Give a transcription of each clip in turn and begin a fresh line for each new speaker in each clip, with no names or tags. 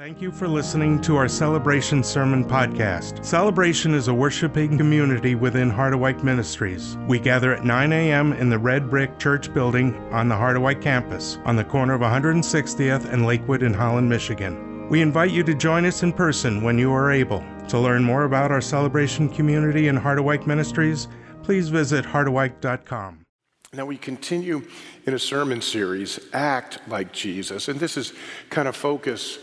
Thank you for listening to our Celebration Sermon Podcast. Celebration is a worshiping community within Harderwyk Ministries. We gather at 9 a.m. in the Red Brick Church building on the Harderwyk campus, on the corner of 160th and Lakewood in Holland, Michigan. We invite you to join us in person when you are able. To learn more about our Celebration community and Harderwyk Ministries, please visit harderwyk.com.
Now, we continue in a sermon series, Act Like Jesus, and this is kind of focus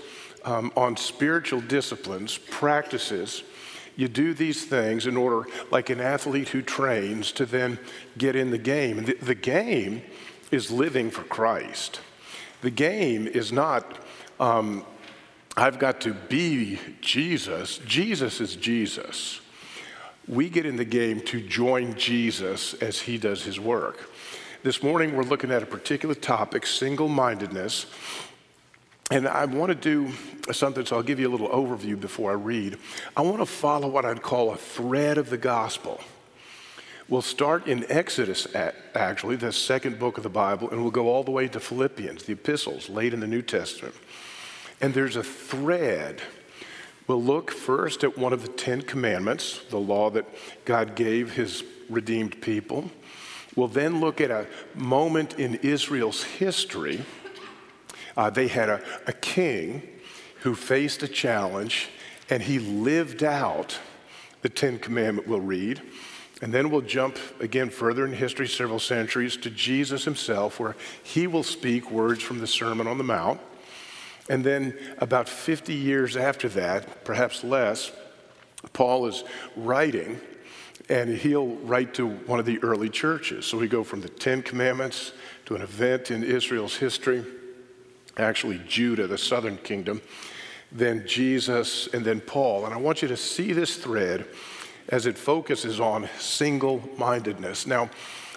um, on spiritual disciplines, practices. You do these things in order, like an athlete who trains, to then get in the game. The, the game is living for Christ. The game is not, um, I've got to be Jesus. Jesus is Jesus. We get in the game to join Jesus as he does his work. This morning, we're looking at a particular topic single mindedness. And I want to do something, so I'll give you a little overview before I read. I want to follow what I'd call a thread of the gospel. We'll start in Exodus, actually, the second book of the Bible, and we'll go all the way to Philippians, the epistles, late in the New Testament. And there's a thread. We'll look first at one of the Ten Commandments, the law that God gave his redeemed people. We'll then look at a moment in Israel's history. Uh, they had a, a king who faced a challenge and he lived out the Ten Commandment, we'll read. And then we'll jump again further in history, several centuries, to Jesus himself, where he will speak words from the Sermon on the Mount. And then, about 50 years after that, perhaps less, Paul is writing and he'll write to one of the early churches. So we go from the Ten Commandments to an event in Israel's history, actually, Judah, the southern kingdom, then Jesus, and then Paul. And I want you to see this thread as it focuses on single mindedness. Now,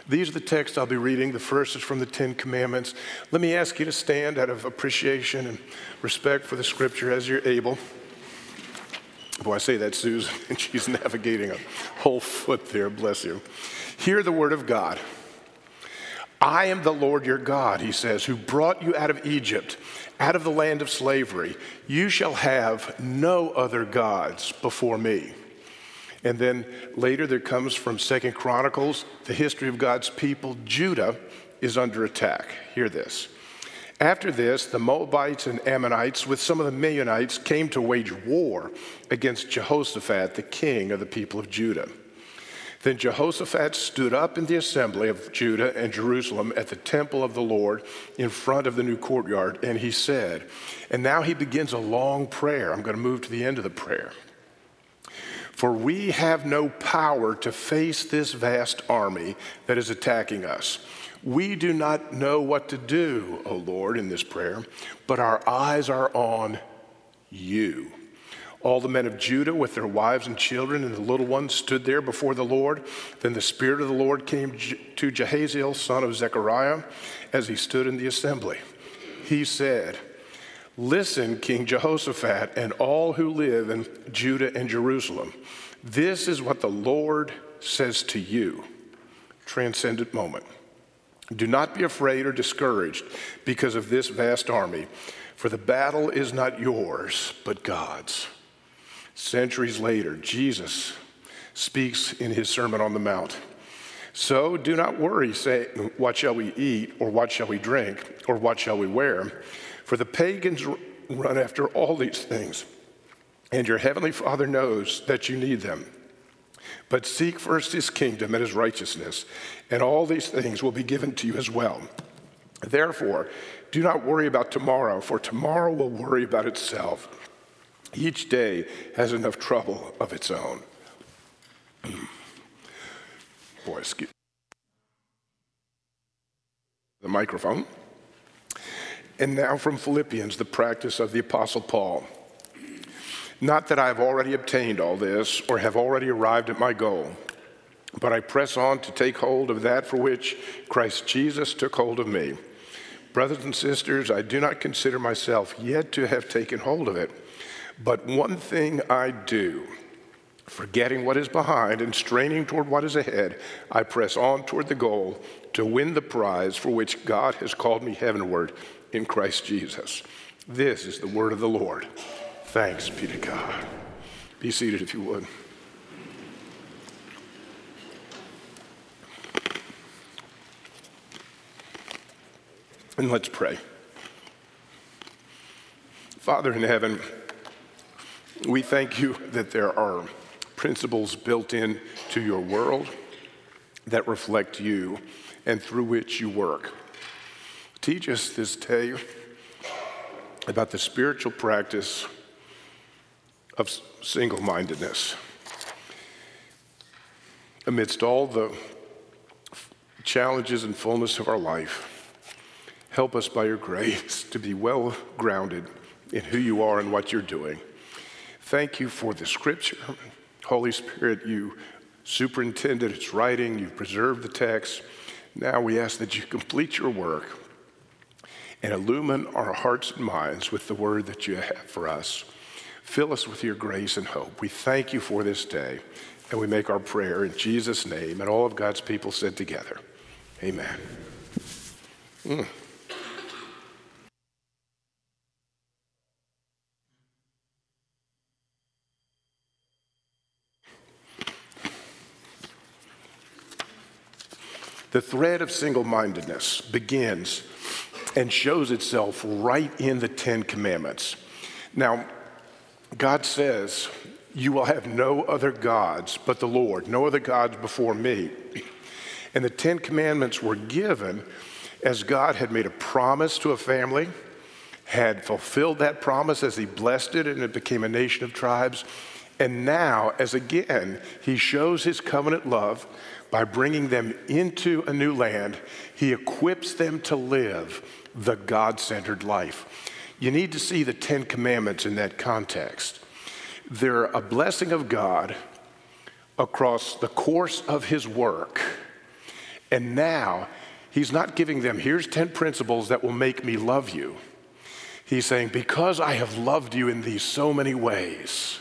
these are the texts I'll be reading. The first is from the Ten Commandments. Let me ask you to stand out of appreciation and respect for the scripture as you're able. Boy, I say that, Susan, and she's navigating a whole foot there, bless you. Hear the word of God. I am the Lord your God, he says, who brought you out of Egypt, out of the land of slavery. You shall have no other gods before me. And then later there comes from Second Chronicles, the history of God's people. Judah is under attack. Hear this. After this, the Moabites and Ammonites, with some of the Meunites, came to wage war against Jehoshaphat, the king of the people of Judah. Then Jehoshaphat stood up in the assembly of Judah and Jerusalem at the temple of the Lord in front of the new courtyard, and he said, and now he begins a long prayer. I'm going to move to the end of the prayer. For we have no power to face this vast army that is attacking us. We do not know what to do, O Lord, in this prayer, but our eyes are on you. All the men of Judah, with their wives and children and the little ones, stood there before the Lord. Then the Spirit of the Lord came to Jahaziel, son of Zechariah, as he stood in the assembly. He said, Listen, King Jehoshaphat, and all who live in Judah and Jerusalem. This is what the Lord says to you. Transcendent moment. Do not be afraid or discouraged because of this vast army, for the battle is not yours, but God's. Centuries later, Jesus speaks in his Sermon on the Mount. So do not worry, saying, What shall we eat, or what shall we drink, or what shall we wear? For the pagans run after all these things, and your heavenly Father knows that you need them. But seek first his kingdom and his righteousness, and all these things will be given to you as well. Therefore, do not worry about tomorrow, for tomorrow will worry about itself. Each day has enough trouble of its own. Boy, excuse the microphone. And now from Philippians, the practice of the Apostle Paul. Not that I have already obtained all this or have already arrived at my goal, but I press on to take hold of that for which Christ Jesus took hold of me. Brothers and sisters, I do not consider myself yet to have taken hold of it, but one thing I do. Forgetting what is behind and straining toward what is ahead, I press on toward the goal to win the prize for which God has called me heavenward in Christ Jesus. This is the word of the Lord. Thanks be to God. Be seated if you would. And let's pray. Father in heaven, we thank you that there are principles built in to your world that reflect you and through which you work. Teach us this day about the spiritual practice of single mindedness. Amidst all the challenges and fullness of our life, help us by your grace to be well grounded in who you are and what you're doing. Thank you for the scripture. Holy Spirit, you superintended its writing, you preserved the text. Now we ask that you complete your work and illumine our hearts and minds with the word that you have for us. Fill us with your grace and hope. We thank you for this day, and we make our prayer in Jesus' name. And all of God's people said together, Amen. Mm. The thread of single mindedness begins and shows itself right in the Ten Commandments. Now, God says, You will have no other gods but the Lord, no other gods before me. And the Ten Commandments were given as God had made a promise to a family, had fulfilled that promise as He blessed it, and it became a nation of tribes. And now, as again, He shows His covenant love by bringing them into a new land, He equips them to live the God centered life. You need to see the Ten Commandments in that context. They're a blessing of God across the course of His work. And now, He's not giving them, here's 10 principles that will make me love you. He's saying, because I have loved you in these so many ways,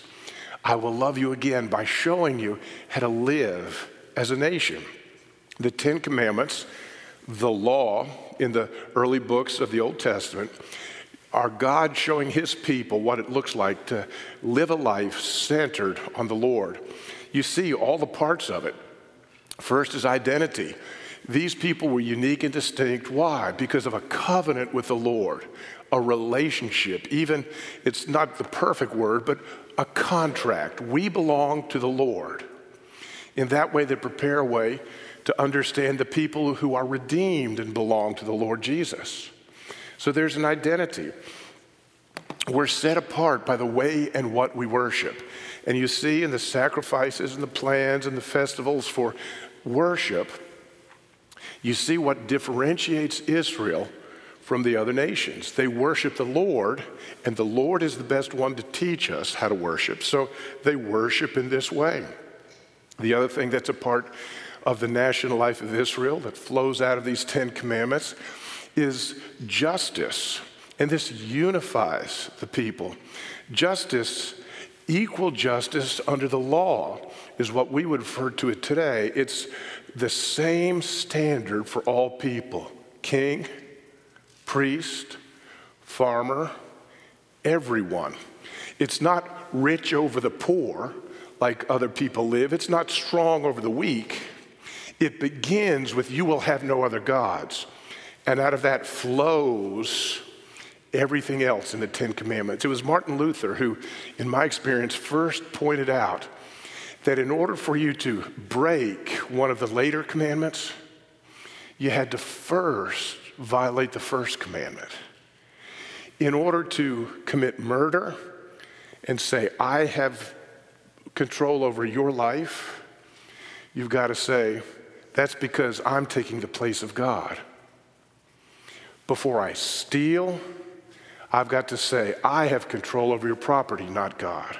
I will love you again by showing you how to live as a nation. The Ten Commandments, the law in the early books of the Old Testament, are God showing his people what it looks like to live a life centered on the Lord. You see all the parts of it. First is identity. These people were unique and distinct. Why? Because of a covenant with the Lord, a relationship. Even, it's not the perfect word, but a contract. We belong to the Lord. In that way, they prepare a way to understand the people who are redeemed and belong to the Lord Jesus. So there's an identity. We're set apart by the way and what we worship. And you see in the sacrifices and the plans and the festivals for worship, you see what differentiates Israel from the other nations. They worship the Lord, and the Lord is the best one to teach us how to worship. So they worship in this way. The other thing that's a part of the national life of Israel that flows out of these Ten Commandments is justice. And this unifies the people. Justice, equal justice under the law, is what we would refer to it today. It's the same standard for all people king, priest, farmer, everyone. It's not rich over the poor like other people live. It's not strong over the weak. It begins with, You will have no other gods. And out of that flows everything else in the Ten Commandments. It was Martin Luther who, in my experience, first pointed out that in order for you to break one of the later commandments, you had to first violate the first commandment. In order to commit murder and say, I have control over your life, you've got to say, that's because I'm taking the place of God. Before I steal, I've got to say, I have control over your property, not God.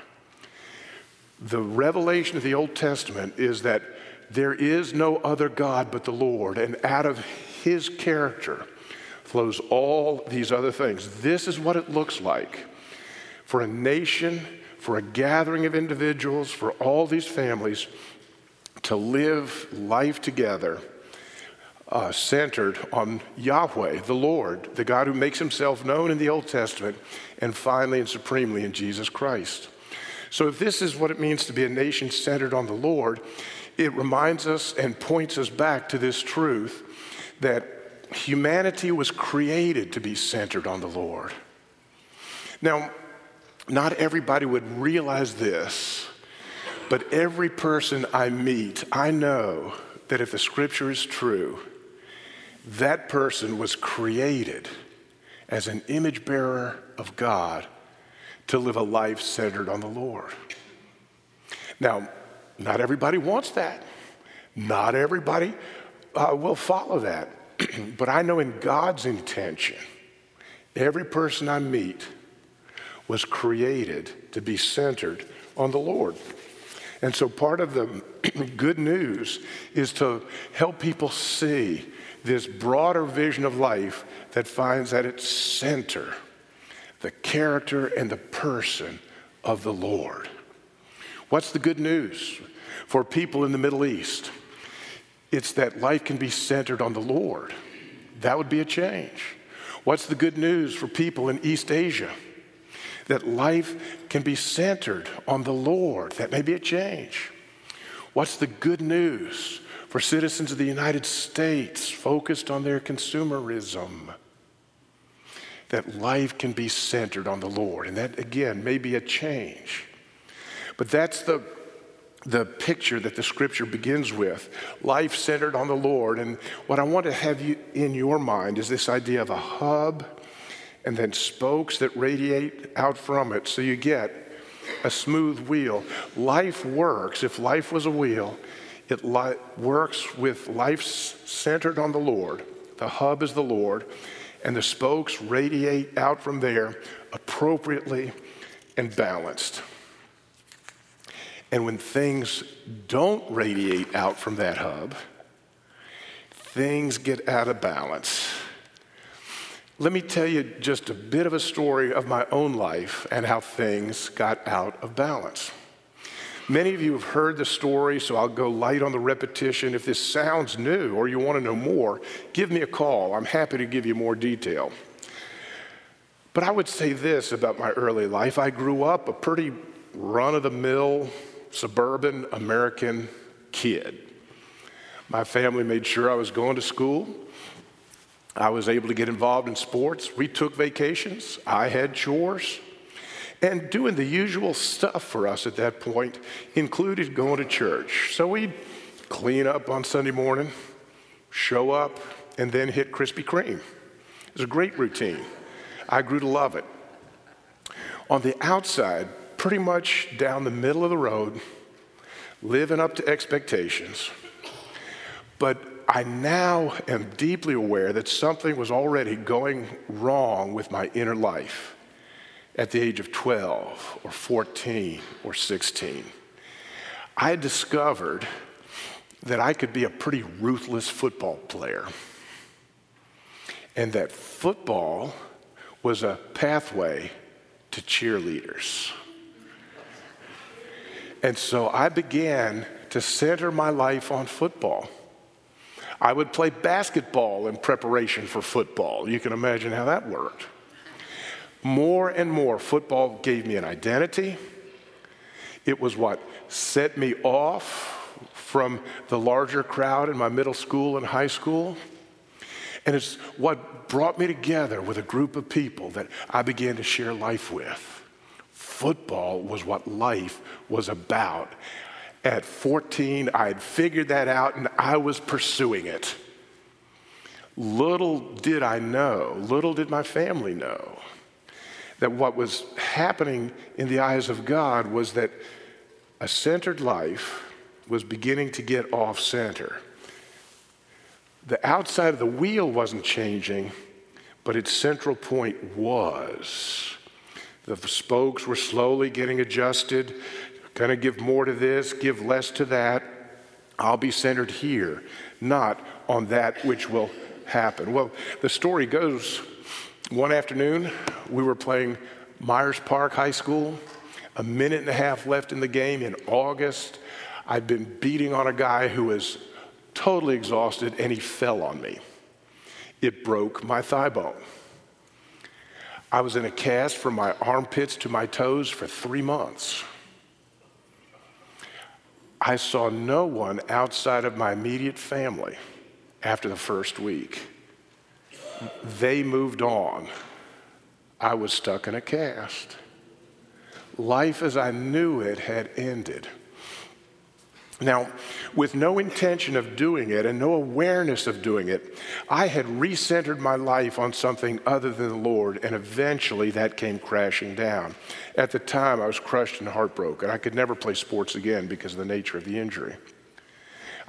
The revelation of the Old Testament is that there is no other God but the Lord, and out of his character flows all these other things. This is what it looks like for a nation for a gathering of individuals, for all these families to live life together uh, centered on Yahweh, the Lord, the God who makes himself known in the Old Testament, and finally and supremely in Jesus Christ. So, if this is what it means to be a nation centered on the Lord, it reminds us and points us back to this truth that humanity was created to be centered on the Lord. Now, not everybody would realize this, but every person I meet, I know that if the scripture is true, that person was created as an image bearer of God to live a life centered on the Lord. Now, not everybody wants that. Not everybody uh, will follow that. but I know in God's intention, every person I meet was created to be centered on the Lord. And so part of the good news is to help people see this broader vision of life that finds at its center the character and the person of the Lord. What's the good news for people in the Middle East? It's that life can be centered on the Lord. That would be a change. What's the good news for people in East Asia? That life can be centered on the Lord. That may be a change. What's the good news for citizens of the United States focused on their consumerism? That life can be centered on the Lord. And that, again, may be a change. But that's the the picture that the scripture begins with life centered on the Lord. And what I want to have you in your mind is this idea of a hub and then spokes that radiate out from it. So you get a smooth wheel. Life works, if life was a wheel, it li- works with life centered on the Lord. The hub is the Lord, and the spokes radiate out from there appropriately and balanced. And when things don't radiate out from that hub, things get out of balance. Let me tell you just a bit of a story of my own life and how things got out of balance. Many of you have heard the story, so I'll go light on the repetition. If this sounds new or you want to know more, give me a call. I'm happy to give you more detail. But I would say this about my early life I grew up a pretty run of the mill, suburban American kid. My family made sure I was going to school. I was able to get involved in sports. We took vacations. I had chores. And doing the usual stuff for us at that point included going to church. So we'd clean up on Sunday morning, show up, and then hit Krispy Kreme. It was a great routine. I grew to love it. On the outside, pretty much down the middle of the road, living up to expectations. But I now am deeply aware that something was already going wrong with my inner life at the age of 12 or 14 or 16. I discovered that I could be a pretty ruthless football player and that football was a pathway to cheerleaders. And so I began to center my life on football. I would play basketball in preparation for football. You can imagine how that worked. More and more, football gave me an identity. It was what set me off from the larger crowd in my middle school and high school. And it's what brought me together with a group of people that I began to share life with. Football was what life was about. At 14, I had figured that out and I was pursuing it. Little did I know, little did my family know, that what was happening in the eyes of God was that a centered life was beginning to get off center. The outside of the wheel wasn't changing, but its central point was. The spokes were slowly getting adjusted. Kind of give more to this, give less to that. I'll be centered here, not on that which will happen. Well, the story goes one afternoon, we were playing Myers Park High School. A minute and a half left in the game in August. I'd been beating on a guy who was totally exhausted, and he fell on me. It broke my thigh bone. I was in a cast from my armpits to my toes for three months. I saw no one outside of my immediate family after the first week. They moved on. I was stuck in a cast. Life as I knew it had ended. Now, with no intention of doing it and no awareness of doing it, I had recentered my life on something other than the Lord, and eventually that came crashing down. At the time, I was crushed and heartbroken. I could never play sports again because of the nature of the injury.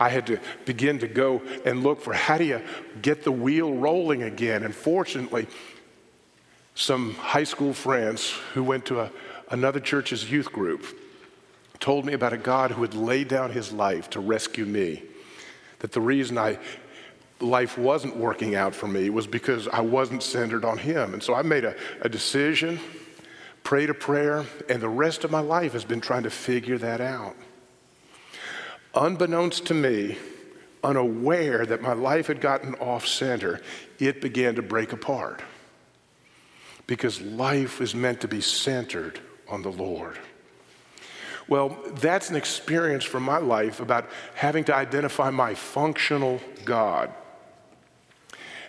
I had to begin to go and look for how do you get the wheel rolling again. And fortunately, some high school friends who went to a, another church's youth group told me about a God who had laid down his life to rescue me. That the reason I life wasn't working out for me was because I wasn't centered on him. And so I made a, a decision, prayed a prayer, and the rest of my life has been trying to figure that out. Unbeknownst to me, unaware that my life had gotten off center, it began to break apart. Because life is meant to be centered on the Lord. Well, that's an experience from my life about having to identify my functional God.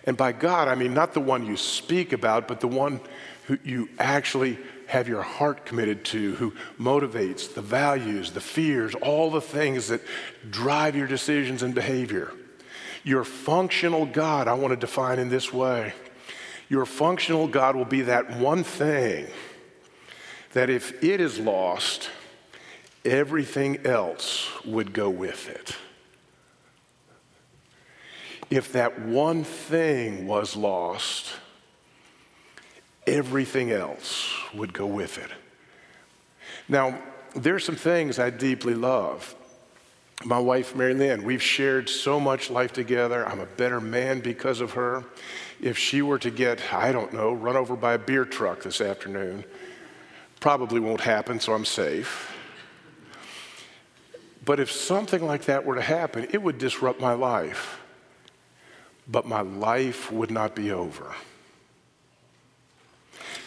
And by God, I mean not the one you speak about, but the one who you actually have your heart committed to, who motivates the values, the fears, all the things that drive your decisions and behavior. Your functional God, I want to define in this way. Your functional God will be that one thing that if it is lost, everything else would go with it. If that one thing was lost, everything else would go with it. Now, there are some things I deeply love. My wife, Mary Lynn, we've shared so much life together. I'm a better man because of her. If she were to get, I don't know, run over by a beer truck this afternoon, probably won't happen, so I'm safe. But if something like that were to happen, it would disrupt my life. But my life would not be over.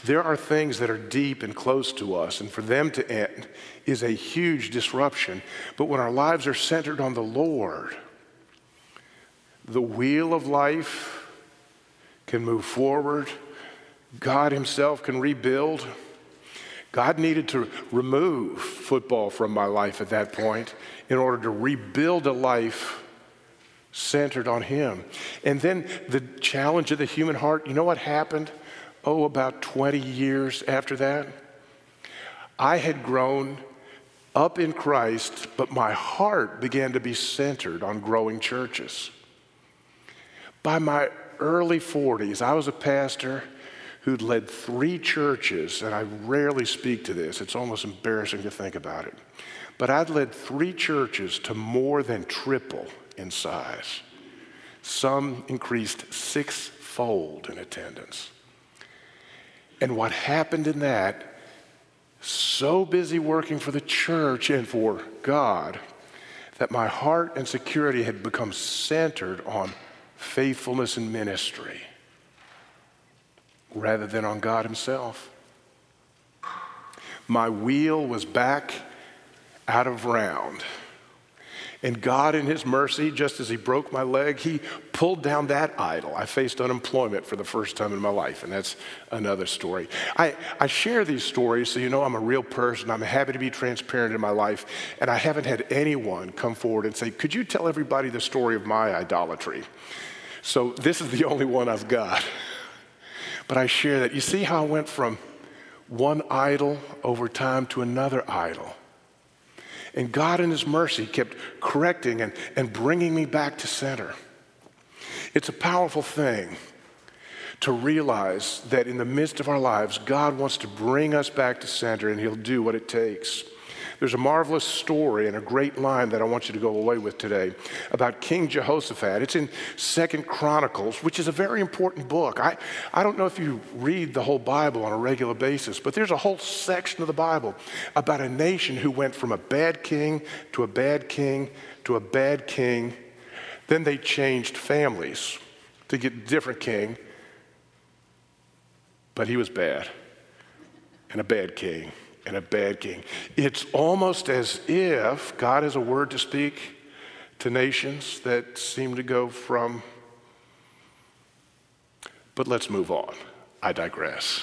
There are things that are deep and close to us, and for them to end is a huge disruption. But when our lives are centered on the Lord, the wheel of life can move forward, God Himself can rebuild. God needed to remove football from my life at that point in order to rebuild a life centered on Him. And then the challenge of the human heart you know what happened? Oh, about 20 years after that? I had grown up in Christ, but my heart began to be centered on growing churches. By my early 40s, I was a pastor who'd led three churches, and I rarely speak to this, it's almost embarrassing to think about it. But I'd led three churches to more than triple in size. Some increased sixfold in attendance. And what happened in that, so busy working for the church and for God, that my heart and security had become centered on faithfulness in ministry rather than on God Himself. My wheel was back out of round. And God, in His mercy, just as He broke my leg, He pulled down that idol. I faced unemployment for the first time in my life, and that's another story. I, I share these stories so you know I'm a real person. I'm happy to be transparent in my life, and I haven't had anyone come forward and say, Could you tell everybody the story of my idolatry? So this is the only one I've got. But I share that. You see how I went from one idol over time to another idol. And God, in His mercy, kept correcting and, and bringing me back to center. It's a powerful thing to realize that in the midst of our lives, God wants to bring us back to center and He'll do what it takes. There's a marvelous story and a great line that I want you to go away with today about King Jehoshaphat. It's in Second Chronicles, which is a very important book. I, I don't know if you read the whole Bible on a regular basis, but there's a whole section of the Bible about a nation who went from a bad king to a bad king to a bad king Then they changed families to get a different king, but he was bad, and a bad king, and a bad king. It's almost as if God has a word to speak to nations that seem to go from. But let's move on. I digress.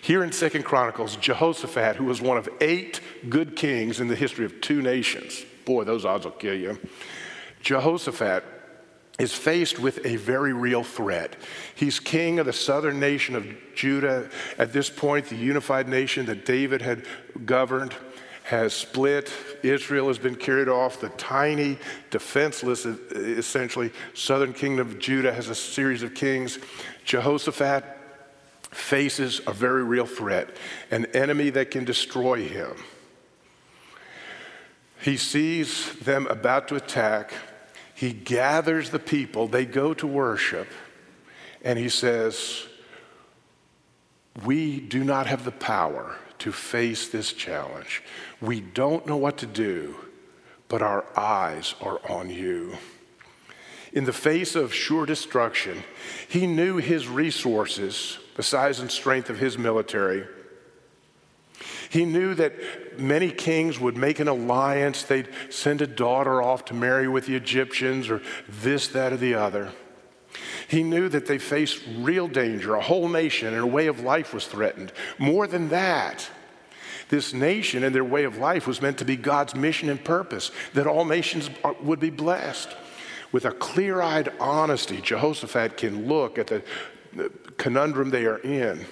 Here in Second Chronicles, Jehoshaphat, who was one of eight good kings in the history of two nations, boy, those odds will kill you. Jehoshaphat is faced with a very real threat. He's king of the southern nation of Judah. At this point, the unified nation that David had governed has split. Israel has been carried off. The tiny, defenseless, essentially, southern kingdom of Judah has a series of kings. Jehoshaphat faces a very real threat, an enemy that can destroy him. He sees them about to attack. He gathers the people. They go to worship. And he says, We do not have the power to face this challenge. We don't know what to do, but our eyes are on you. In the face of sure destruction, he knew his resources, the size and strength of his military. He knew that many kings would make an alliance. They'd send a daughter off to marry with the Egyptians or this, that, or the other. He knew that they faced real danger. A whole nation and a way of life was threatened. More than that, this nation and their way of life was meant to be God's mission and purpose, that all nations would be blessed. With a clear eyed honesty, Jehoshaphat can look at the conundrum they are in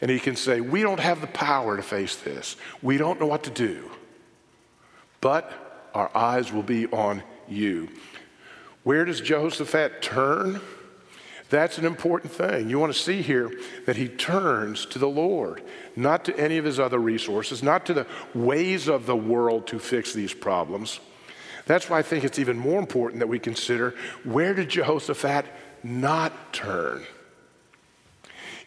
and he can say, We don't have the power to face this, we don't know what to do, but our eyes will be on you. Where does Jehoshaphat turn? That's an important thing. You want to see here that he turns to the Lord, not to any of his other resources, not to the ways of the world to fix these problems. That's why I think it's even more important that we consider where did Jehoshaphat not turn?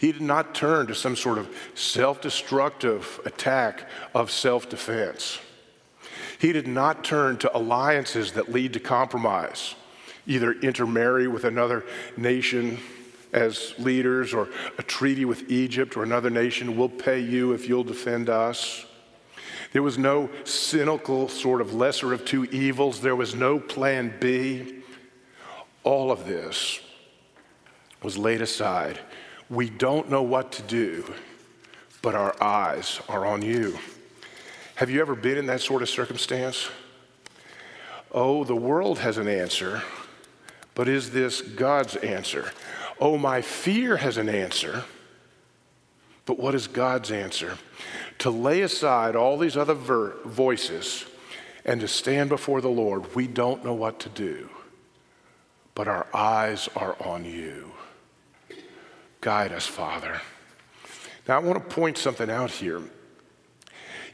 He did not turn to some sort of self destructive attack of self defense. He did not turn to alliances that lead to compromise either intermarry with another nation as leaders or a treaty with Egypt or another nation, we'll pay you if you'll defend us. There was no cynical sort of lesser of two evils. There was no plan B. All of this was laid aside. We don't know what to do, but our eyes are on you. Have you ever been in that sort of circumstance? Oh, the world has an answer but is this God's answer? Oh, my fear has an answer. But what is God's answer? To lay aside all these other ver- voices and to stand before the Lord. We don't know what to do, but our eyes are on you. Guide us, Father. Now, I want to point something out here.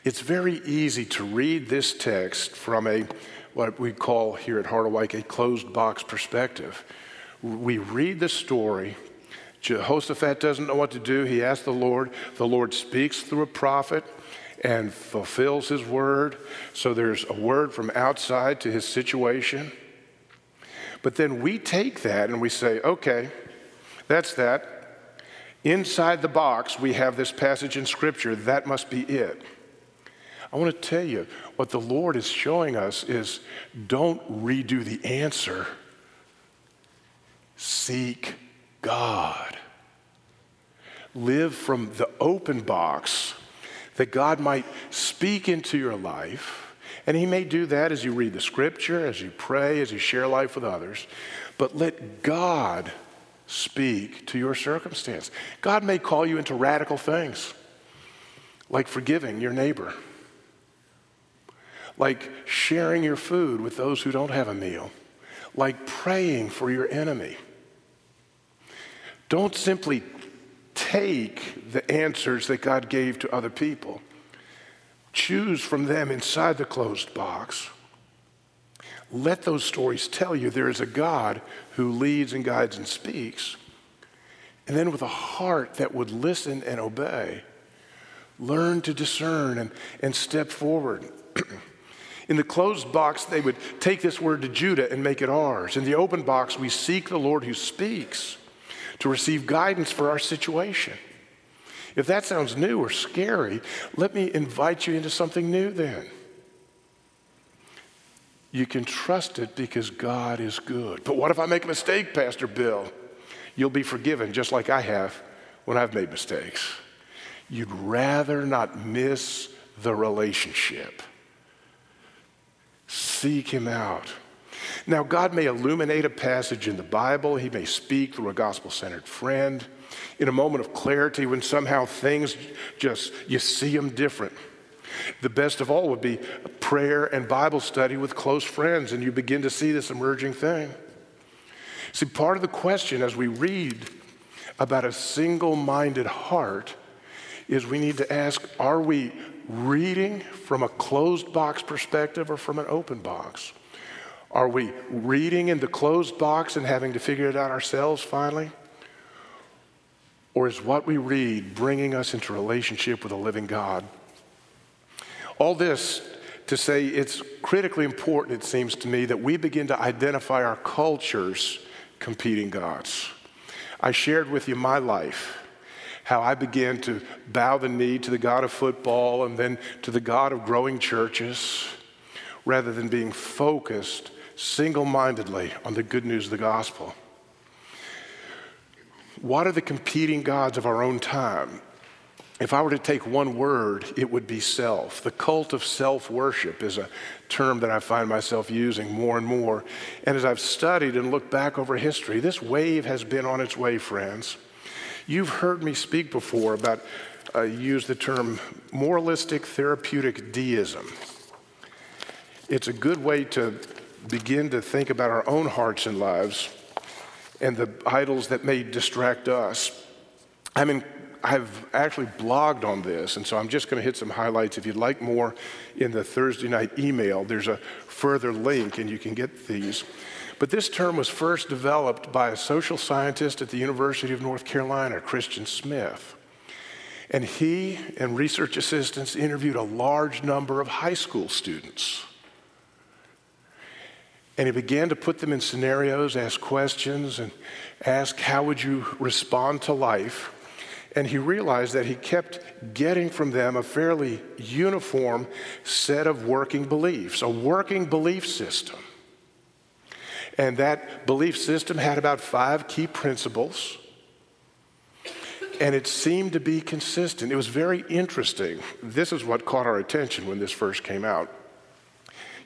It's very easy to read this text from a what we call here at Harderwyk a closed box perspective. We read the story. Jehoshaphat doesn't know what to do. He asks the Lord. The Lord speaks through a prophet and fulfills his word. So there's a word from outside to his situation. But then we take that and we say, okay, that's that. Inside the box, we have this passage in Scripture. That must be it. I want to tell you what the Lord is showing us is don't redo the answer, seek God. Live from the open box that God might speak into your life. And He may do that as you read the scripture, as you pray, as you share life with others. But let God speak to your circumstance. God may call you into radical things, like forgiving your neighbor like sharing your food with those who don't have a meal, like praying for your enemy. Don't simply take the answers that God gave to other people, choose from them inside the closed box. Let those stories tell you there is a God who leads and guides and speaks. And then, with a heart that would listen and obey, learn to discern and, and step forward. In the closed box, they would take this word to Judah and make it ours. In the open box, we seek the Lord who speaks to receive guidance for our situation. If that sounds new or scary, let me invite you into something new then. You can trust it because God is good. But what if I make a mistake, Pastor Bill? You'll be forgiven just like I have when I've made mistakes. You'd rather not miss the relationship. Seek Him out. Now, God may illuminate a passage in the Bible, He may speak through a gospel centered friend in a moment of clarity when somehow things just, you see them different. The best of all would be prayer and Bible study with close friends, and you begin to see this emerging thing. See, part of the question as we read about a single minded heart is we need to ask are we reading from a closed box perspective or from an open box? Are we reading in the closed box and having to figure it out ourselves finally? Or is what we read bringing us into relationship with a living God? All this to say it's critically important, it seems to me, that we begin to identify our culture's competing gods. I shared with you my life, how I began to bow the knee to the God of football and then to the God of growing churches, rather than being focused single mindedly on the good news of the gospel. What are the competing gods of our own time? If I were to take one word, it would be self. The cult of self worship is a term that I find myself using more and more. And as I've studied and looked back over history, this wave has been on its way, friends. You've heard me speak before about, uh, use the term moralistic therapeutic deism. It's a good way to begin to think about our own hearts and lives and the idols that may distract us. I mean, I've actually blogged on this, and so I'm just going to hit some highlights. If you'd like more in the Thursday night email, there's a further link, and you can get these. But this term was first developed by a social scientist at the University of North Carolina, Christian Smith. And he and research assistants interviewed a large number of high school students. And he began to put them in scenarios, ask questions, and ask, How would you respond to life? And he realized that he kept getting from them a fairly uniform set of working beliefs, a working belief system. And that belief system had about five key principles. And it seemed to be consistent. It was very interesting. This is what caught our attention when this first came out.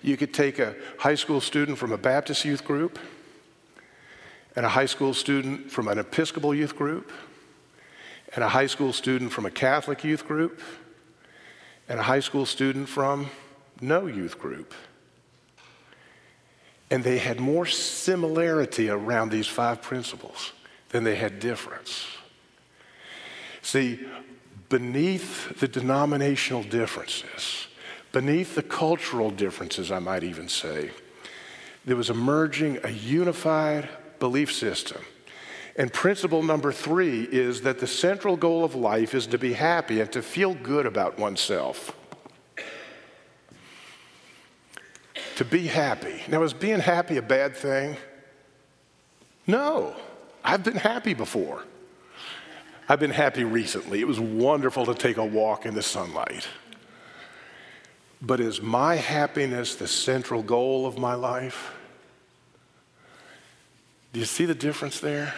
You could take a high school student from a Baptist youth group, and a high school student from an Episcopal youth group, and a high school student from a Catholic youth group, and a high school student from no youth group. And they had more similarity around these five principles than they had difference. See, beneath the denominational differences, beneath the cultural differences, I might even say, there was emerging a unified belief system. And principle number three is that the central goal of life is to be happy and to feel good about oneself. To be happy. Now, is being happy a bad thing? No. I've been happy before. I've been happy recently. It was wonderful to take a walk in the sunlight. But is my happiness the central goal of my life? Do you see the difference there?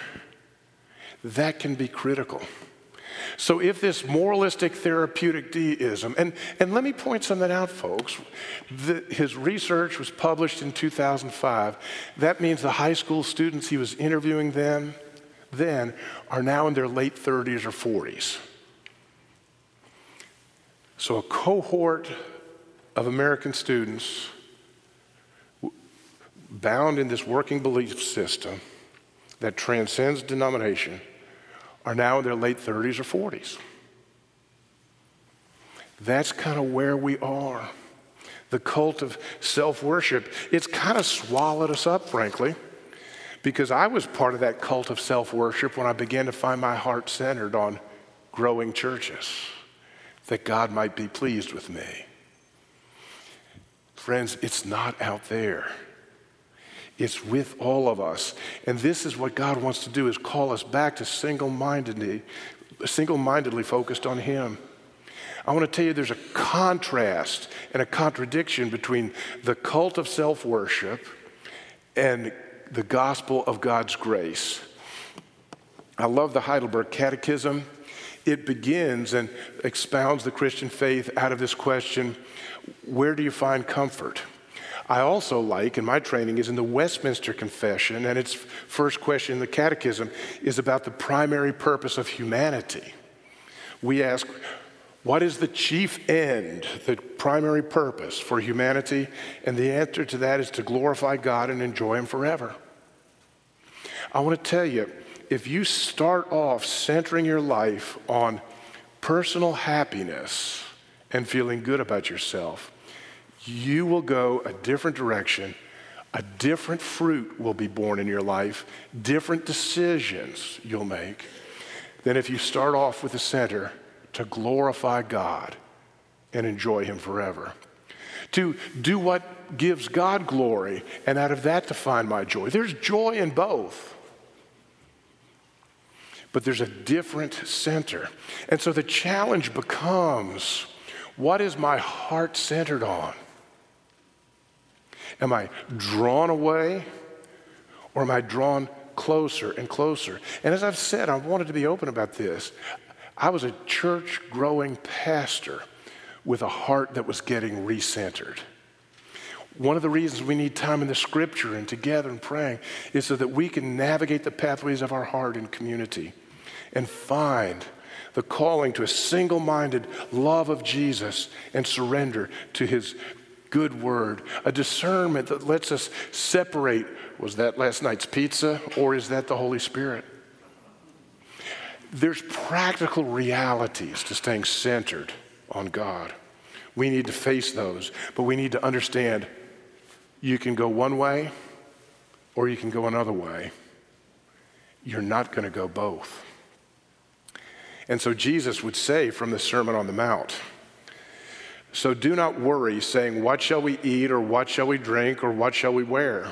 That can be critical. So, if this moralistic therapeutic deism, and, and let me point something out, folks. The, his research was published in 2005. That means the high school students he was interviewing then, then are now in their late 30s or 40s. So, a cohort of American students bound in this working belief system that transcends denomination are now in their late 30s or 40s. That's kind of where we are. The cult of self worship, it's kind of swallowed us up, frankly, because I was part of that cult of self worship when I began to find my heart centered on growing churches, that God might be pleased with me. Friends, it's not out there. It's with all of us. And this is what God wants to do is call us back to single-mindedly, single-mindedly focused on him. I want to tell you there's a contrast and a contradiction between the cult of self-worship and the gospel of God's grace. I love the Heidelberg Catechism. It begins and expounds the Christian faith out of this question where do you find comfort? I also like, and my training is in the Westminster Confession, and its first question in the Catechism is about the primary purpose of humanity. We ask, what is the chief end, the primary purpose for humanity? And the answer to that is to glorify God and enjoy Him forever. I want to tell you, if you start off centering your life on personal happiness and feeling good about yourself, you will go a different direction. A different fruit will be born in your life, different decisions you'll make than if you start off with a center to glorify God and enjoy Him forever. To do what gives God glory, and out of that to find my joy. There's joy in both but there's a different center. And so the challenge becomes what is my heart centered on? Am I drawn away or am I drawn closer and closer? And as I've said, I wanted to be open about this. I was a church growing pastor with a heart that was getting recentered. One of the reasons we need time in the scripture and together and praying is so that we can navigate the pathways of our heart in community and find the calling to a single minded love of Jesus and surrender to his good word, a discernment that lets us separate was that last night's pizza or is that the Holy Spirit? There's practical realities to staying centered on God. We need to face those, but we need to understand you can go one way or you can go another way. You're not going to go both. And so Jesus would say from the Sermon on the Mount, so do not worry, saying, What shall we eat, or what shall we drink, or what shall we wear?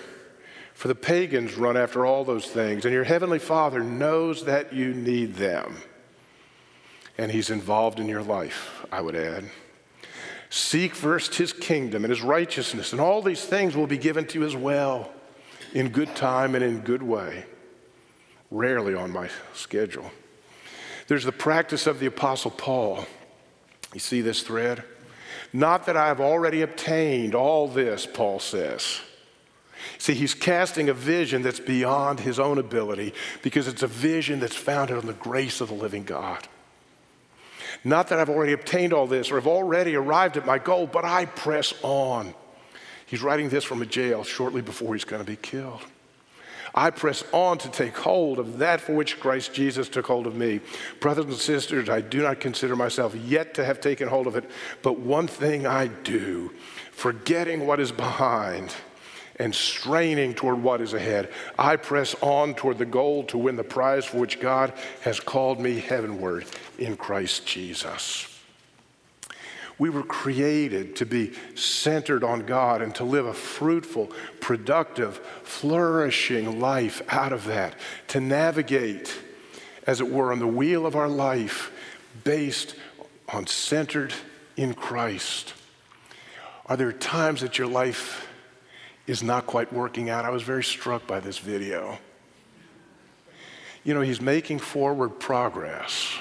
For the pagans run after all those things, and your heavenly Father knows that you need them. And He's involved in your life, I would add. Seek first His kingdom and His righteousness, and all these things will be given to you as well, in good time and in good way. Rarely on my schedule. There's the practice of the Apostle Paul. You see this thread? Not that I have already obtained all this, Paul says. See, he's casting a vision that's beyond his own ability because it's a vision that's founded on the grace of the living God. Not that I've already obtained all this or have already arrived at my goal, but I press on. He's writing this from a jail shortly before he's going to be killed. I press on to take hold of that for which Christ Jesus took hold of me. Brothers and sisters, I do not consider myself yet to have taken hold of it, but one thing I do, forgetting what is behind and straining toward what is ahead, I press on toward the goal to win the prize for which God has called me heavenward in Christ Jesus. We were created to be centered on God and to live a fruitful, productive, flourishing life out of that, to navigate, as it were, on the wheel of our life based on centered in Christ. Are there times that your life is not quite working out? I was very struck by this video. You know, he's making forward progress,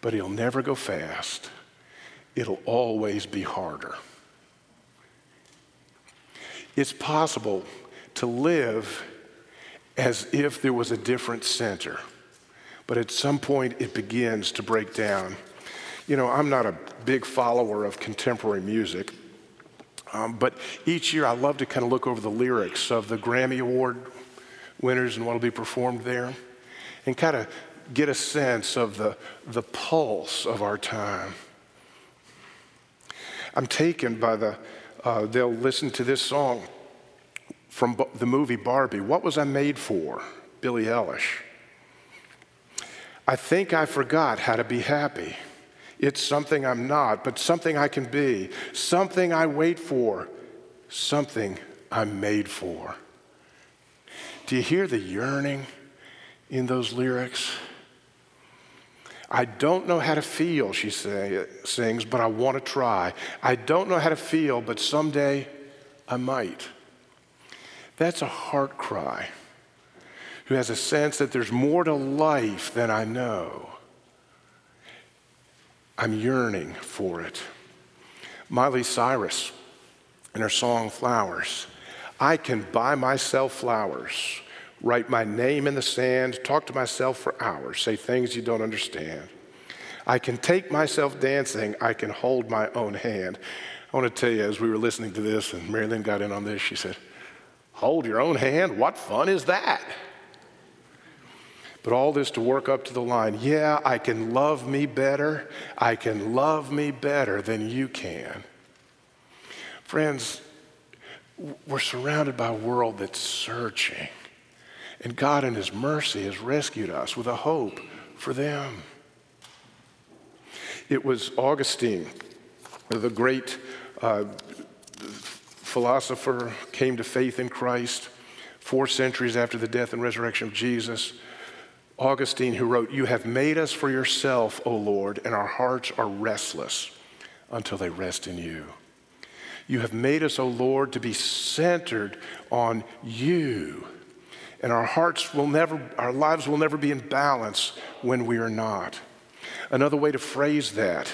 but he'll never go fast it'll always be harder. It's possible to live as if there was a different center, but at some point it begins to break down. You know, I'm not a big follower of contemporary music, um, but each year I love to kind of look over the lyrics of the Grammy Award winners and what will be performed there and kind of get a sense of the, the pulse of our time. I'm taken by the, uh, they'll listen to this song from the movie Barbie. What was I made for? Billie Eilish. I think I forgot how to be happy. It's something I'm not, but something I can be, something I wait for, something I'm made for. Do you hear the yearning in those lyrics? I don't know how to feel, she say, sings, but I want to try. I don't know how to feel, but someday I might. That's a heart cry who has a sense that there's more to life than I know. I'm yearning for it. Miley Cyrus, in her song Flowers, I can buy myself flowers write my name in the sand, talk to myself for hours, say things you don't understand. I can take myself dancing, I can hold my own hand. I want to tell you, as we were listening to this, and Mary Marilyn got in on this, she said, Hold your own hand? What fun is that? But all this to work up to the line yeah, I can love me better. I can love me better than you can. Friends, we're surrounded by a world that's searching. And God, in His mercy, has rescued us with a hope for them. It was Augustine, the great uh, philosopher, came to faith in Christ four centuries after the death and resurrection of Jesus. Augustine, who wrote, You have made us for yourself, O Lord, and our hearts are restless until they rest in you. You have made us, O Lord, to be centered on you and our hearts will never, our lives will never be in balance when we are not. Another way to phrase that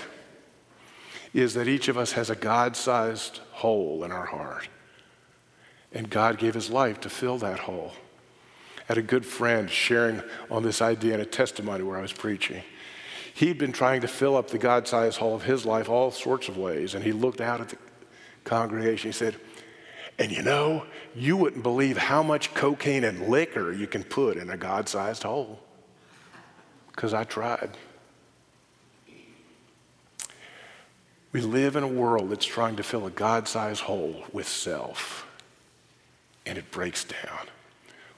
is that each of us has a God sized hole in our heart. And God gave his life to fill that hole. I had a good friend sharing on this idea in a testimony where I was preaching. He'd been trying to fill up the God sized hole of his life all sorts of ways, and he looked out at the congregation. He said, and you know, you wouldn't believe how much cocaine and liquor you can put in a God sized hole. Because I tried. We live in a world that's trying to fill a God sized hole with self, and it breaks down.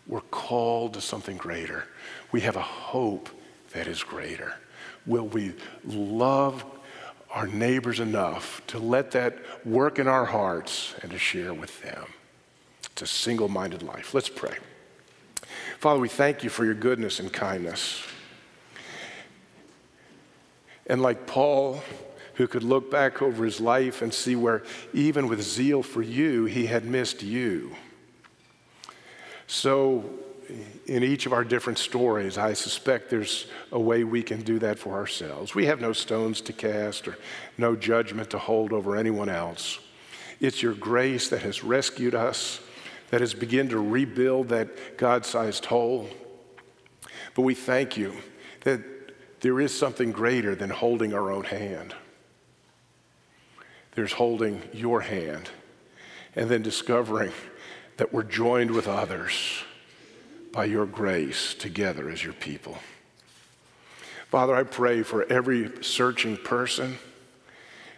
We're called to something greater. We have a hope that is greater. Will we love our neighbors enough to let that work in our hearts and to share with them. It's a single minded life. Let's pray. Father, we thank you for your goodness and kindness. And like Paul, who could look back over his life and see where, even with zeal for you, he had missed you. So in each of our different stories, I suspect there's a way we can do that for ourselves. We have no stones to cast or no judgment to hold over anyone else. It's your grace that has rescued us, that has begun to rebuild that God sized hole. But we thank you that there is something greater than holding our own hand. There's holding your hand and then discovering that we're joined with others by your grace together as your people. Father, I pray for every searching person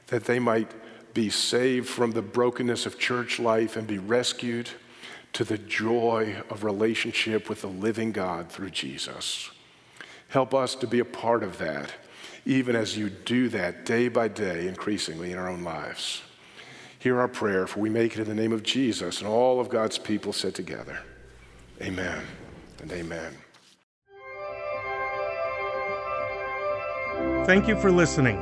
that they might be saved from the brokenness of church life and be rescued to the joy of relationship with the living God through Jesus. Help us to be a part of that, even as you do that day by day, increasingly in our own lives. Hear our prayer, for we make it in the name of Jesus, and all of God's people said together, Amen and amen.
Thank you for listening.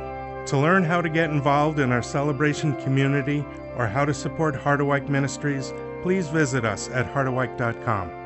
To learn how to get involved in our celebration community or how to support Harderwyk Ministries, please visit us at harderwyk.com.